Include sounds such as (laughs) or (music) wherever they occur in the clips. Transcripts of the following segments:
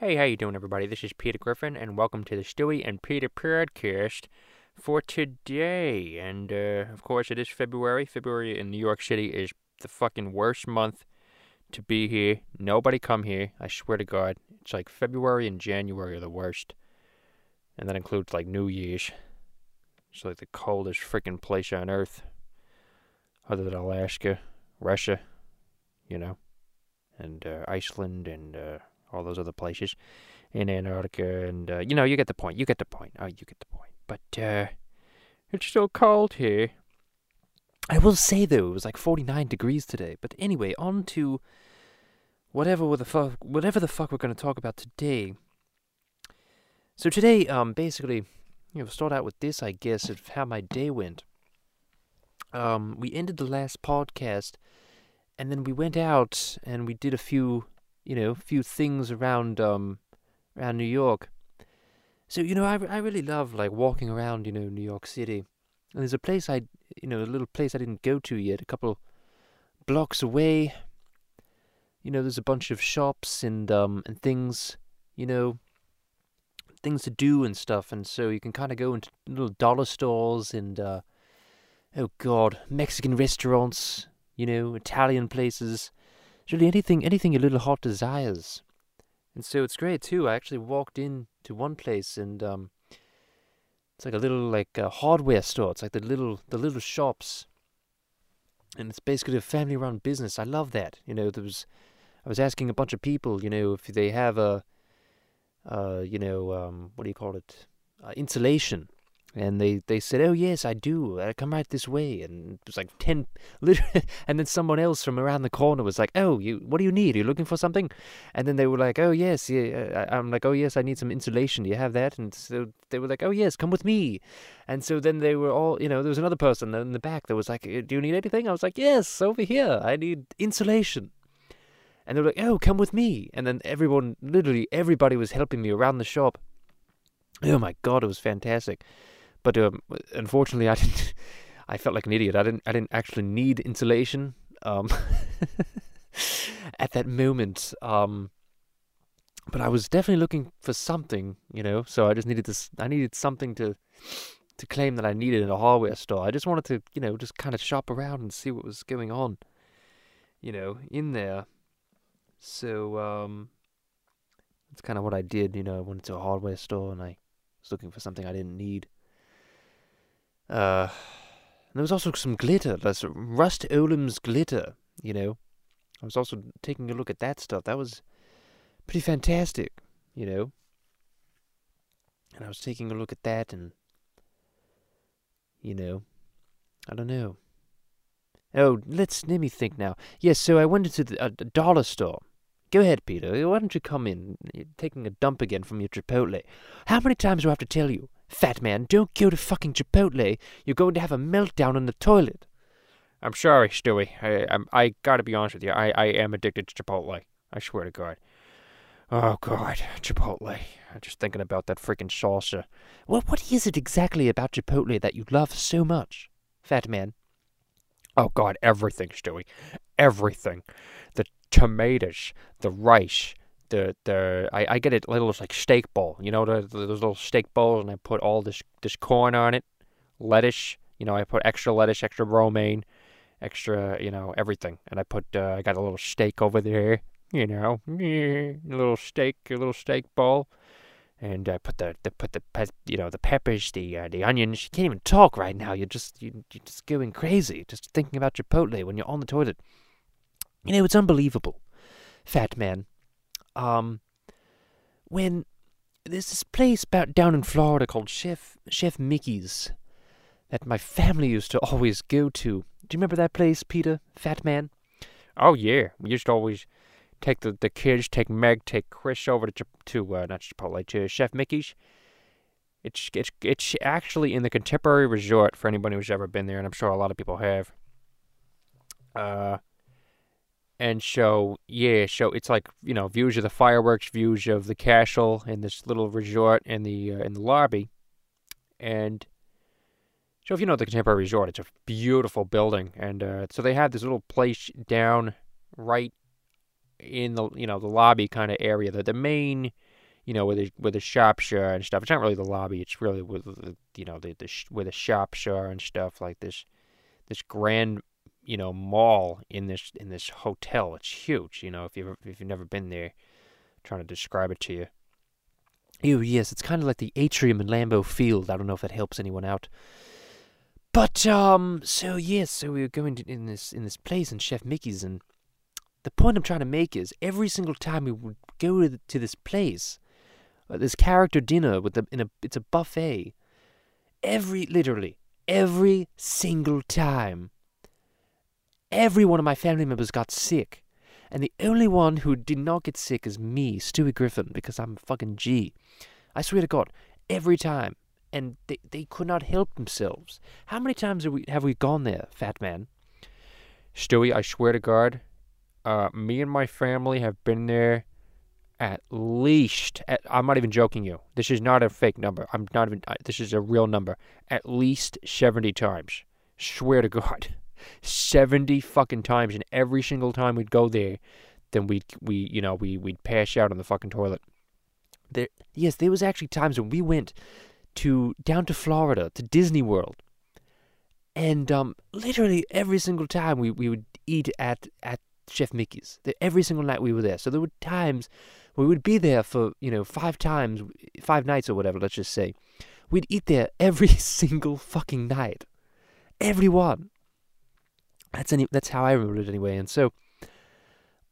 Hey, how you doing, everybody? This is Peter Griffin, and welcome to the Stewie and Peter podcast for today. And uh, of course, it is February. February in New York City is the fucking worst month to be here. Nobody come here. I swear to God, it's like February and January are the worst, and that includes like New Year's. It's like the coldest freaking place on earth, other than Alaska, Russia, you know, and uh, Iceland and. Uh, all those other places in Antarctica, and uh, you know, you get the point. You get the point. Oh, you get the point. But uh, it's so cold here. I will say though, it was like 49 degrees today. But anyway, on to whatever the fuck, whatever the fuck we're going to talk about today. So today, um, basically, you know, start out with this, I guess, of how my day went. Um, we ended the last podcast, and then we went out and we did a few you know, a few things around um around New York. So you know, I I really love like walking around, you know, New York City. And there's a place I, you know, a little place I didn't go to yet, a couple blocks away. You know, there's a bunch of shops and um and things, you know, things to do and stuff, and so you can kind of go into little dollar stores and uh oh god, Mexican restaurants, you know, Italian places really anything anything your little heart desires. And so it's great too. I actually walked in to one place and um it's like a little like a hardware store. It's like the little the little shops. And it's basically a family run business. I love that. You know, there was I was asking a bunch of people, you know, if they have a uh, you know, um, what do you call it? Uh, insulation and they, they said, "Oh yes, I do. I come right this way." And it was like ten, (laughs) literally, and then someone else from around the corner was like, "Oh, you, what do you need? Are you looking for something?" And then they were like, "Oh yes, yeah." Uh, I'm like, "Oh yes, I need some insulation. Do you have that?" And so they were like, "Oh yes, come with me." And so then they were all, you know, there was another person in the back that was like, uh, "Do you need anything?" I was like, "Yes, over here. I need insulation." And they were like, "Oh, come with me." And then everyone, literally everybody, was helping me around the shop. Oh my god, it was fantastic. But um, unfortunately, I didn't. (laughs) I felt like an idiot. I didn't. I didn't actually need insulation um, (laughs) at that moment. Um, but I was definitely looking for something, you know. So I just needed this. I needed something to to claim that I needed in a hardware store. I just wanted to, you know, just kind of shop around and see what was going on, you know, in there. So um, that's kind of what I did. You know, I went to a hardware store and I was looking for something I didn't need. Uh, there was also some glitter. that's Rust-Oleum's glitter, you know. I was also taking a look at that stuff. That was pretty fantastic, you know. And I was taking a look at that and, you know, I don't know. Oh, let's let me think now. Yes, so I went into the uh, dollar store. Go ahead, Peter. Why don't you come in? You're taking a dump again from your Chipotle. How many times do I have to tell you? Fat man, don't go to fucking Chipotle. You're going to have a meltdown in the toilet. I'm sorry, Stewie. I, I'm, I gotta be honest with you. I, I am addicted to Chipotle. I swear to God. Oh God, Chipotle. I'm just thinking about that freaking salsa. Well, what is it exactly about Chipotle that you love so much, Fat Man? Oh God, everything, Stewie. Everything. The tomatoes, the rice, the the I, I get it little like steak bowl, you know, the, the, those little steak bowls, and I put all this this corn on it, lettuce, you know, I put extra lettuce, extra romaine, extra, you know, everything, and I put uh, I got a little steak over there, you know, a (laughs) little steak, a little steak bowl, and I put the the put the pe- you know the peppers, the uh, the onions. You can't even talk right now. You're just you, you're just going crazy, just thinking about Chipotle when you're on the toilet. You know, it's unbelievable, fat man um, when there's this place about down in Florida called Chef Chef Mickey's that my family used to always go to. Do you remember that place, Peter, Fat Man? Oh yeah, we used to always take the, the kids, take Meg, take Chris over to to uh, not Chipotle to Chef Mickey's. It's it's it's actually in the Contemporary Resort for anybody who's ever been there, and I'm sure a lot of people have. Uh, and show yeah show it's like you know views of the fireworks views of the castle and this little resort in the uh, in the lobby and so if you know the contemporary resort it's a beautiful building and uh, so they had this little place down right in the you know the lobby kind of area the, the main you know, where the where the shops are and stuff. It's not really the lobby. It's really with you know the, the where the shops are and stuff like this. This grand you know mall in this in this hotel. It's huge. You know, if you if you've never been there, I'm trying to describe it to you. Oh yes, it's kind of like the atrium in Lambeau Field. I don't know if that helps anyone out. But um, so yes, so we were going to, in this in this place in Chef Mickey's, and the point I'm trying to make is every single time we would go to, the, to this place, uh, this character dinner with the in a it's a buffet. Every literally every single time, every one of my family members got sick, and the only one who did not get sick is me, Stewie Griffin, because I'm fucking G. I swear to God, every time and they, they could not help themselves. How many times have we, have we gone there, fat man? Stewie, I swear to God, uh, me and my family have been there at least. At, I'm not even joking you. This is not a fake number. I'm not even. this is a real number. At least seventy times. Swear to God, seventy fucking times, and every single time we'd go there, then we'd we you know we we'd pass out on the fucking toilet. There, yes, there was actually times when we went to down to Florida to Disney World, and um, literally every single time we, we would eat at at Chef Mickey's. Every single night we were there. So there were times we would be there for you know five times, five nights or whatever. Let's just say we'd eat there every (laughs) single fucking night, every one. That's any. That's how I remember it anyway. And so,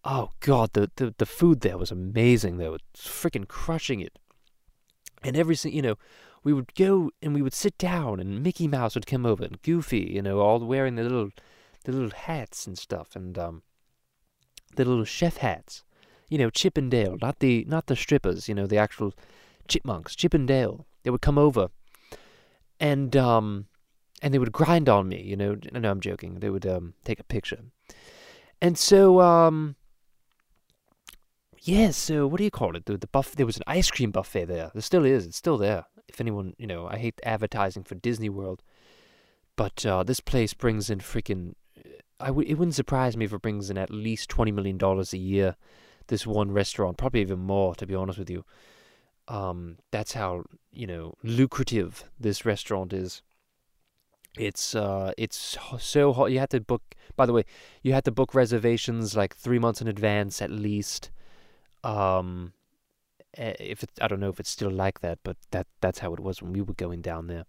oh god, the the, the food there was amazing. Though it's freaking crushing it. And every you know, we would go and we would sit down, and Mickey Mouse would come over, and Goofy, you know, all wearing the little, the little hats and stuff, and um, the little chef hats, you know, Chip and Dale, not the not the strippers, you know, the actual chipmunks, Chip and Dale. They would come over, and um, and they would grind on me, you know. No, I'm joking. They would um take a picture, and so um. Yeah, so what do you call it? The, the buff. There was an ice cream buffet there. There still is. It's still there if anyone, you know, I hate advertising for Disney World, but uh, this place brings in freaking. I w- it wouldn't surprise me if it brings in at least twenty million dollars a year. This one restaurant, probably even more, to be honest with you. Um, that's how you know lucrative this restaurant is. It's uh, it's so hot. You had to book. By the way, you had to book reservations like three months in advance at least. Um, Eh, if it, I don't know if it's still like that, but that that's how it was when we were going down there.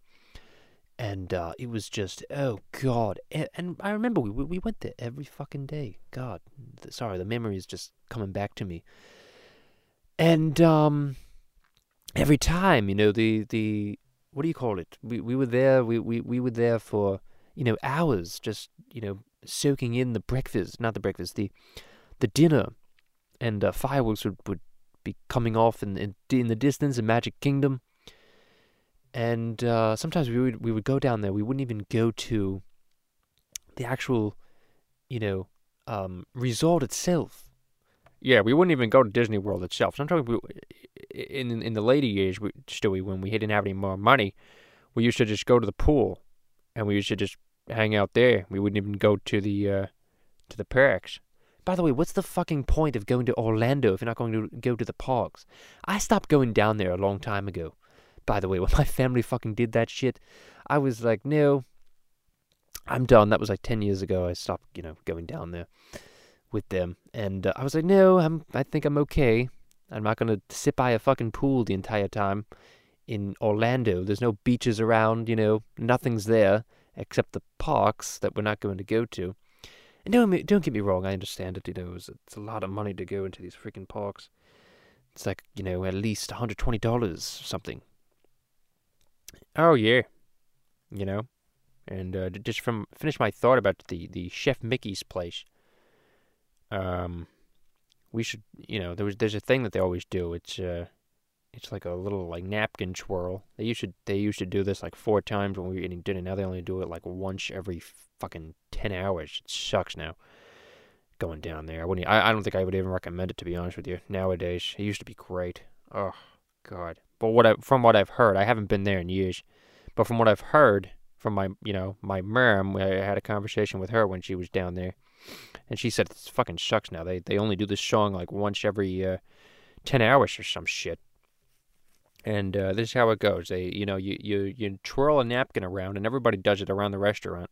And uh, it was just oh god, and I remember we we went there every fucking day. God, sorry, the memory is just coming back to me. And um, every time, you know, the the what do you call it? We we were there. We we we were there for you know hours, just you know soaking in the breakfast, not the breakfast, the the dinner, and uh, fireworks would would be coming off in in, in the distance in Magic Kingdom. And uh, sometimes we would we would go down there. We wouldn't even go to the actual, you know, um, resort itself. Yeah, we wouldn't even go to Disney World itself. Sometimes we, in in the later years, we, Stewie, when we didn't have any more money, we used to just go to the pool, and we used to just hang out there. We wouldn't even go to the uh, to the parks. By the way, what's the fucking point of going to Orlando if you're not going to go to the parks? I stopped going down there a long time ago. By the way, (laughs) when my family fucking did that shit, I was like, no, I'm done. That was like 10 years ago. I stopped, you know, going down there with them. And uh, I was like, no, I'm, I think I'm okay. I'm not going to sit by a fucking pool the entire time in Orlando. There's no beaches around, you know, nothing's there except the parks that we're not going to go to. And don't don't get me wrong, I understand it. You know, it's, it's a lot of money to go into these freaking parks. It's like you know at least one hundred twenty dollars something. Oh yeah, you know, and uh, just from finish my thought about the the Chef Mickey's place. Um, we should you know there was there's a thing that they always do. It's uh, it's like a little like napkin twirl. They used to they used to do this like four times when we were eating dinner. Now they only do it like once every fucking ten hours. It sucks now. Going down there, I wouldn't. I, I don't think I would even recommend it to be honest with you. Nowadays, it used to be great. Oh God. But what I from what I've heard, I haven't been there in years. But from what I've heard from my you know my mom, I had a conversation with her when she was down there, and she said "It's fucking sucks now. They they only do this song like once every uh, ten hours or some shit. and uh, this is how it goes. They, you know, you, you you twirl a napkin around, and everybody does it around the restaurant.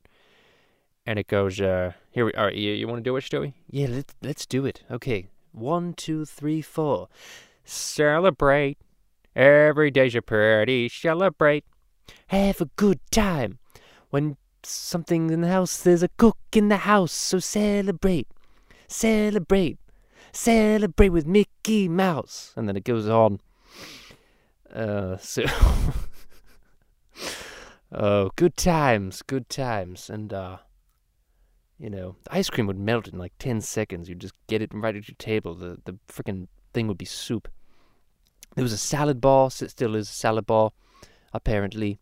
And it goes, uh, here we are. You, you want to do it, Stewie? Yeah, let's let's do it. Okay, one, two, three, four. Celebrate. Every day's a party. Celebrate. Have a good time. When something in the house, there's a cook in the house, so celebrate. Celebrate. Celebrate with Mickey Mouse. And then it goes on. Uh, (laughs) so. oh, good times, good times. And, uh, you know, ice cream would melt in like 10 seconds. You'd just get it right at your table. The, the freaking thing would be soup. There was a salad bar, it still is a salad bar, apparently.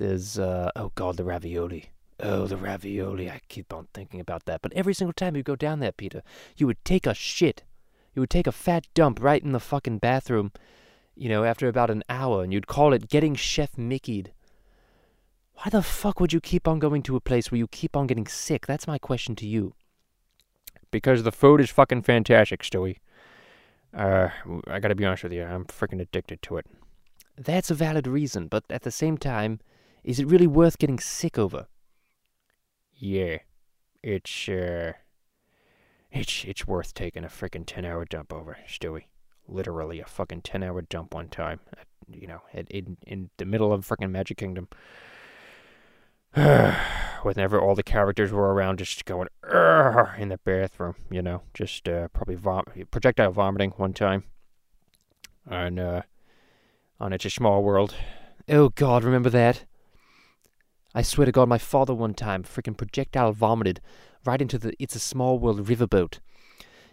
There's, uh, oh god, the ravioli. Oh, the ravioli. I keep on thinking about that. But every single time you go down there, Peter, you would take a shit. You would take a fat dump right in the fucking bathroom, you know, after about an hour, and you'd call it getting Chef Mickey'd. Why the fuck would you keep on going to a place where you keep on getting sick? That's my question to you. Because the food is fucking fantastic, Stewie. Uh, I gotta be honest with you, I'm freaking addicted to it. That's a valid reason, but at the same time, is it really worth getting sick over? Yeah, it's uh, it's it's worth taking a freaking ten hour dump over, Stewie. Literally a fucking ten hour dump one time. You know, in in the middle of freaking Magic Kingdom. (sighs) Whenever all the characters were around, just going in the bathroom, you know, just uh, probably vom- projectile vomiting one time. And uh, on It's a Small World. Oh God, remember that? I swear to God, my father one time freaking projectile vomited right into the It's a Small World riverboat.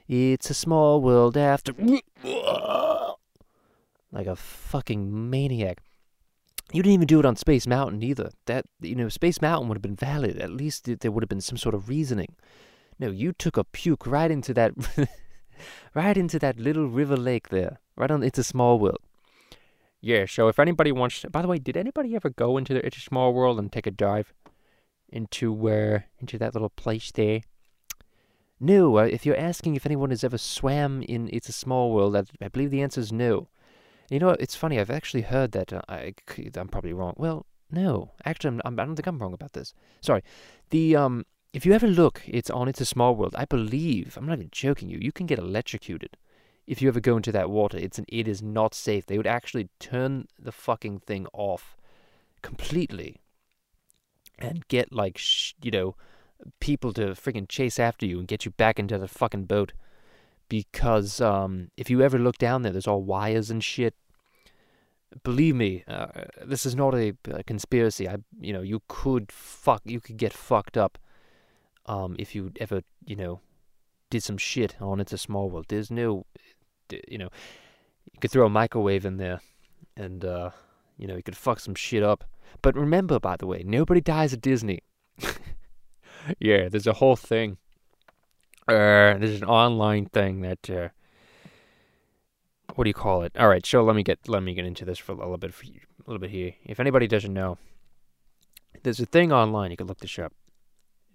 It's a small world after. Like a fucking maniac. You didn't even do it on Space Mountain either. That you know, Space Mountain would have been valid. At least there would have been some sort of reasoning. No, you took a puke right into that, (laughs) right into that little river lake there, right on. It's a small world. Yeah. So if anybody wants, to, by the way, did anybody ever go into the It's a Small World and take a dive into where into that little place there? No. Uh, if you're asking if anyone has ever swam in It's a Small World, I, I believe the answer is no. You know, it's funny. I've actually heard that. Uh, I, I'm probably wrong. Well, no, actually, I'm, I'm, I do not think I'm wrong about this. Sorry. The um, if you ever look, it's on It's a Small World. I believe I'm not even joking. You, you can get electrocuted if you ever go into that water. It's an, it is not safe. They would actually turn the fucking thing off completely, and get like sh- you know, people to freaking chase after you and get you back into the fucking boat because um, if you ever look down there, there's all wires and shit. Believe me, uh, this is not a, a, conspiracy. I, you know, you could fuck, you could get fucked up, um, if you ever, you know, did some shit on It's a Small World. There's no, you know, you could throw a microwave in there, and uh, you know, you could fuck some shit up. But remember, by the way, nobody dies at Disney. (laughs) yeah, there's a whole thing uh, this is an online thing that. Uh, what do you call it? All right, so let me get let me get into this for a little bit, for you, a little bit here. If anybody doesn't know, there's a thing online. You can look this up.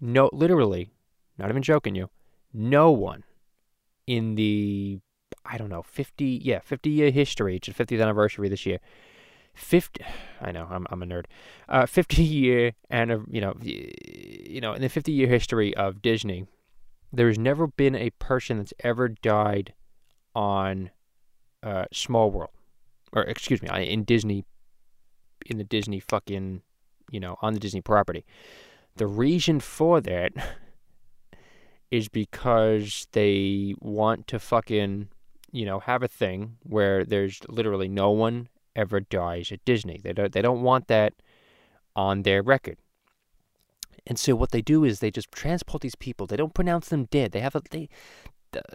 No, literally, not even joking you. No one in the I don't know 50 yeah 50 year history. It's the 50th anniversary this year. 50 (sighs) I know I'm I'm a nerd. Uh (laughs) 50 year and you know you know in the 50 year history of Disney there's never been a person that's ever died on uh, Small World, or excuse me, in Disney, in the Disney fucking, you know, on the Disney property. The reason for that (laughs) is because they want to fucking, you know, have a thing where there's literally no one ever dies at Disney. They don't. They don't want that on their record. And so what they do is they just transport these people. They don't pronounce them dead. They have a they.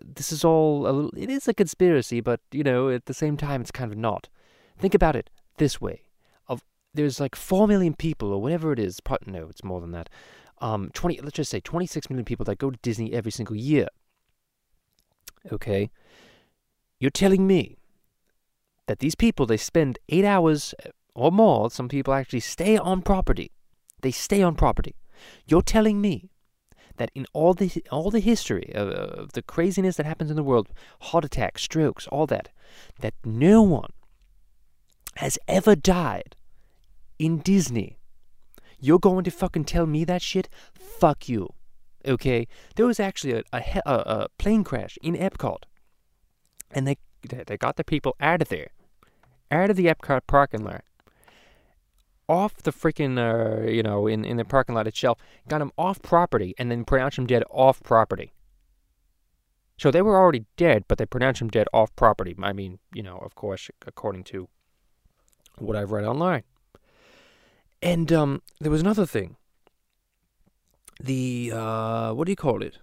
This is all a, it is a conspiracy, but you know at the same time it's kind of not. Think about it this way: of there's like four million people or whatever it is. No, it's more than that. Um, twenty. Let's just say twenty-six million people that go to Disney every single year. Okay, you're telling me that these people they spend eight hours uh, or more. Some people actually stay on property. They stay on property you're telling me that in all the all the history of, of, the craziness that happens in the world, heart attacks, strokes, all that, that no one has ever died in Disney. You're going to fucking tell me that shit? Fuck you. Okay? There was actually a, a, a plane crash in Epcot. And they, they got the people out of there. Out of the Epcot parking lot. Off the freaking, uh, you know, in, in the parking lot itself. Got them off property and then pronounced them dead off property. So they were already dead, but they pronounced them dead off property. I mean, you know, of course, according to what I've read online. And um, there was another thing. The uh, what do you call it?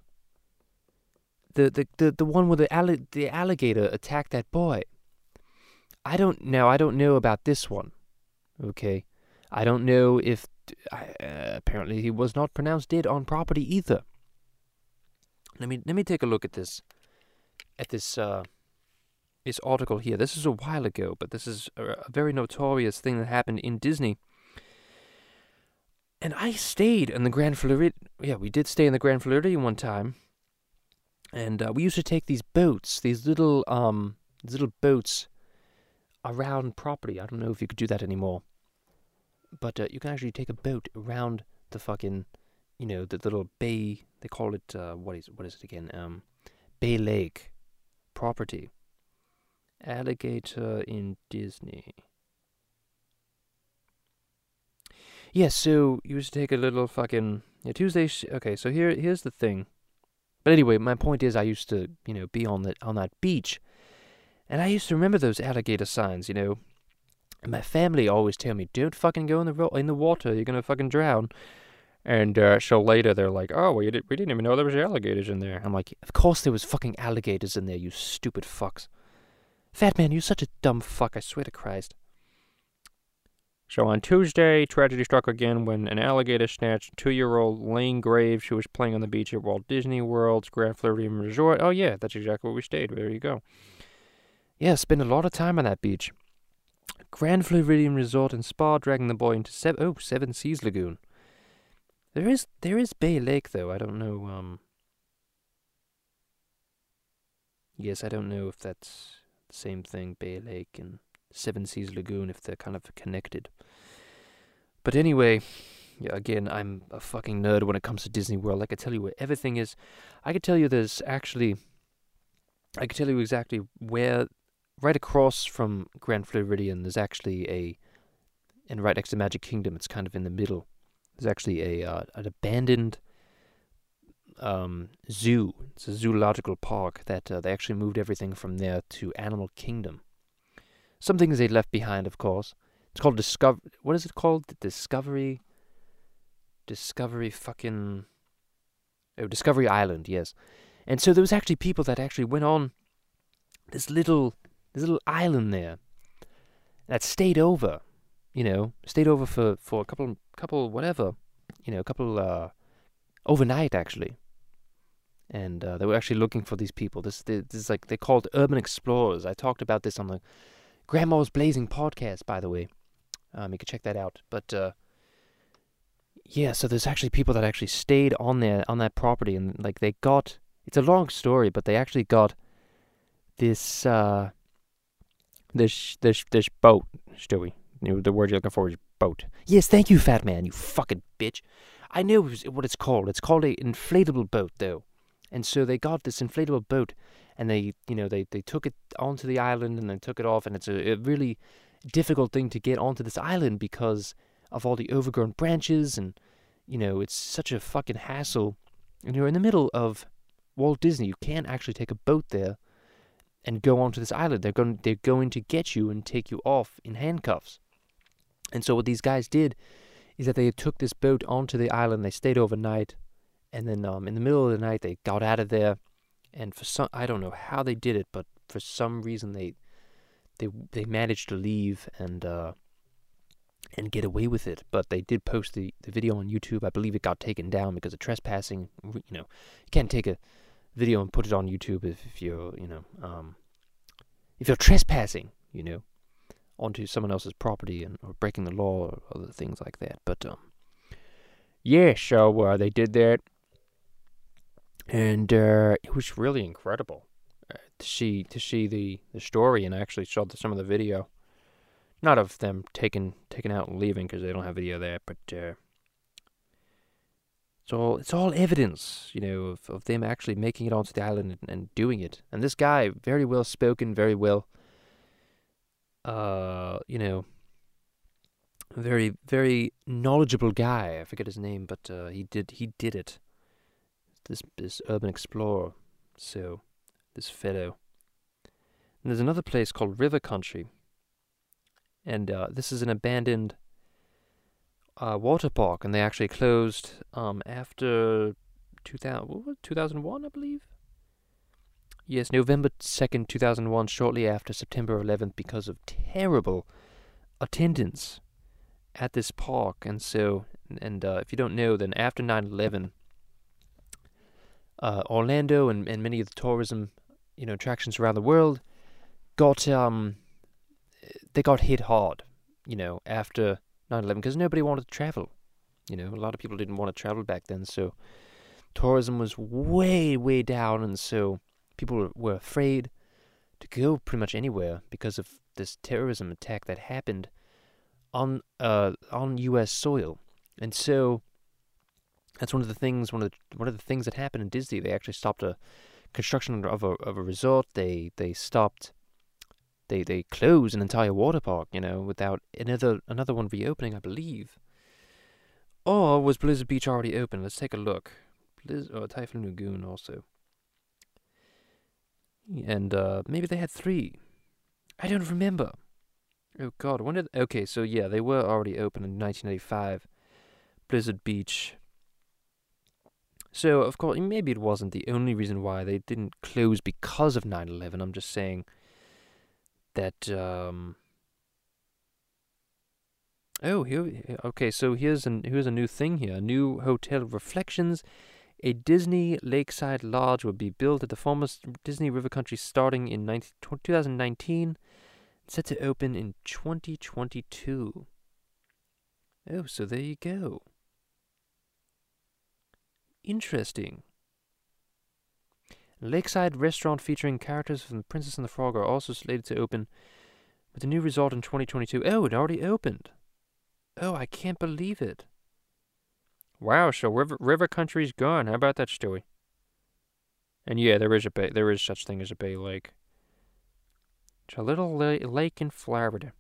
The the the, the one where the alli- the alligator attacked that boy. I don't now. I don't know about this one. Okay, I don't know if uh, apparently he was not pronounced dead on property either. Let me let me take a look at this at this uh, this article here. This is a while ago, but this is a, a very notorious thing that happened in Disney. And I stayed in the Grand Floridian. Yeah, we did stay in the Grand Floridian one time, and uh, we used to take these boats, these little um, these little boats around property. I don't know if you could do that anymore, but uh, you can actually take a boat around the fucking, you know, the little bay. They call it uh, what is what is it again? Um, Bay Lake property. Alligator in Disney. Yeah, so you used to take a little fucking yeah Tuesday. Okay, so here here's the thing. But anyway, my point is, I used to you know be on that on that beach, and I used to remember those alligator signs. You know, and my family always tell me, "Don't fucking go in the ro- in the water. You're gonna fucking drown." And uh, so later they're like, "Oh, we did, we didn't even know there was alligators in there." I'm like, "Of course there was fucking alligators in there, you stupid fucks." Fat man, you're such a dumb fuck. I swear to Christ. So on Tuesday, tragedy struck again when an alligator snatched two-year-old Lane Graves, who was playing on the beach at Walt Disney World's Grand Floridian Resort. Oh yeah, that's exactly where we stayed. There you go. Yeah, spent a lot of time on that beach. Grand Floridian Resort and Spa, dragging the boy into seven, oh, Seven Seas Lagoon. There is there is Bay Lake though. I don't know. Um. Yes, I don't know if that's the same thing. Bay Lake and Seven Seas Lagoon, if they're kind of connected. But anyway, yeah. Again, I'm a fucking nerd when it comes to Disney World. I could tell you where everything is. I could tell you there's actually. I could tell you exactly where. Right across from Grand Floridian, there's actually a. And right next to Magic Kingdom, it's kind of in the middle. There's actually a uh, an abandoned um, zoo. It's a zoological park that uh, they actually moved everything from there to Animal Kingdom. Some things they left behind, of course. It's called Discover. What is it called? Discovery. Discovery fucking. Oh, Discovery Island. Yes. And so there was actually people that actually went on this little this little island there that stayed over. You know, stayed over for for a couple couple whatever. You know, a couple uh overnight actually and uh, they were actually looking for these people. This, this is like they're called urban explorers. I talked about this on the Grandma's Blazing podcast, by the way. Um, you can check that out. But uh, yeah, so there's actually people that actually stayed on there on that property, and like they got. It's a long story, but they actually got this uh, this this this boat, Stewie. The word you're looking for is boat. Yes, thank you, fat man. You fucking bitch. I know what it's called. It's called a inflatable boat, though. And so they got this inflatable boat, and they, you know, they, they took it onto the island and then took it off, and it's a, a really difficult thing to get onto this island because of all the overgrown branches, and you know, it's such a fucking hassle. And you're in the middle of Walt Disney. You can't actually take a boat there and go onto this island. They're going, they're going to get you and take you off in handcuffs. And so what these guys did is that they took this boat onto the island. They stayed overnight, and then um, in the middle of the night they got out of there. And for some, I don't know how they did it, but for some reason they they they managed to leave and uh, and get away with it. But they did post the, the video on YouTube. I believe it got taken down because of trespassing. You know, you can't take a video and put it on YouTube if, if you're you know um, if you're trespassing. You know onto someone else's property and or breaking the law or other things like that. But um, yeah, so uh, they did that, and uh, it was really incredible uh, to see to see the the story and I actually saw the, some of the video. Not of them taking taking out and leaving because they don't have video there, but uh, it's all it's all evidence, you know, of, of them actually making it onto the island and, and doing it. And this guy, very well spoken, very well, uh, you know, very very knowledgeable guy. I forget his name, but uh, he did he did it. This this urban explorer. So, this fellow. And there's another place called River Country. And uh, this is an abandoned uh, water park, and they actually closed um, after 2000, 2001, I believe. Yes, November 2nd, 2001, shortly after September 11th, because of terrible attendance at this park. And so, and uh, if you don't know, then after 9 11, uh, Orlando and, and many of the tourism, you know, attractions around the world got um they got hit hard, you know, after 9/11 because nobody wanted to travel. You know, a lot of people didn't want to travel back then, so tourism was way way down, and so people were afraid to go pretty much anywhere because of this terrorism attack that happened on uh on U.S. soil, and so that's one of the things one of the one of the things that happened in Disney. They actually stopped a construction of a of a resort. They they stopped they they closed an entire water park, you know, without another another one reopening, I believe. Or was Blizzard Beach already open? Let's take a look. Blizz or Typhoon Lagoon also. And uh, maybe they had three. I don't remember. Oh God, when did? Okay, so yeah, they were already open in 1985. Blizzard Beach. So of course, maybe it wasn't the only reason why they didn't close because of 9/11. I'm just saying that um Oh, here okay, so here's an here's a new thing here. New hotel reflections. A Disney Lakeside Lodge will be built at the former Disney River Country starting in 19, 2019, set to open in 2022. Oh, so there you go. Interesting. Lakeside restaurant featuring characters from The Princess and the Frog are also slated to open with a new resort in 2022. Oh, it already opened. Oh, I can't believe it. Wow, so River, River Country's gone. How about that, Stewie? And yeah, there is a bay. There is such thing as a bay lake. It's a little la- lake in Florida.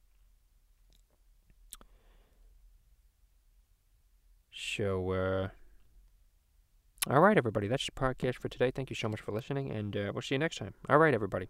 So, uh, all right, everybody. That's the podcast for today. Thank you so much for listening, and uh, we'll see you next time. All right, everybody.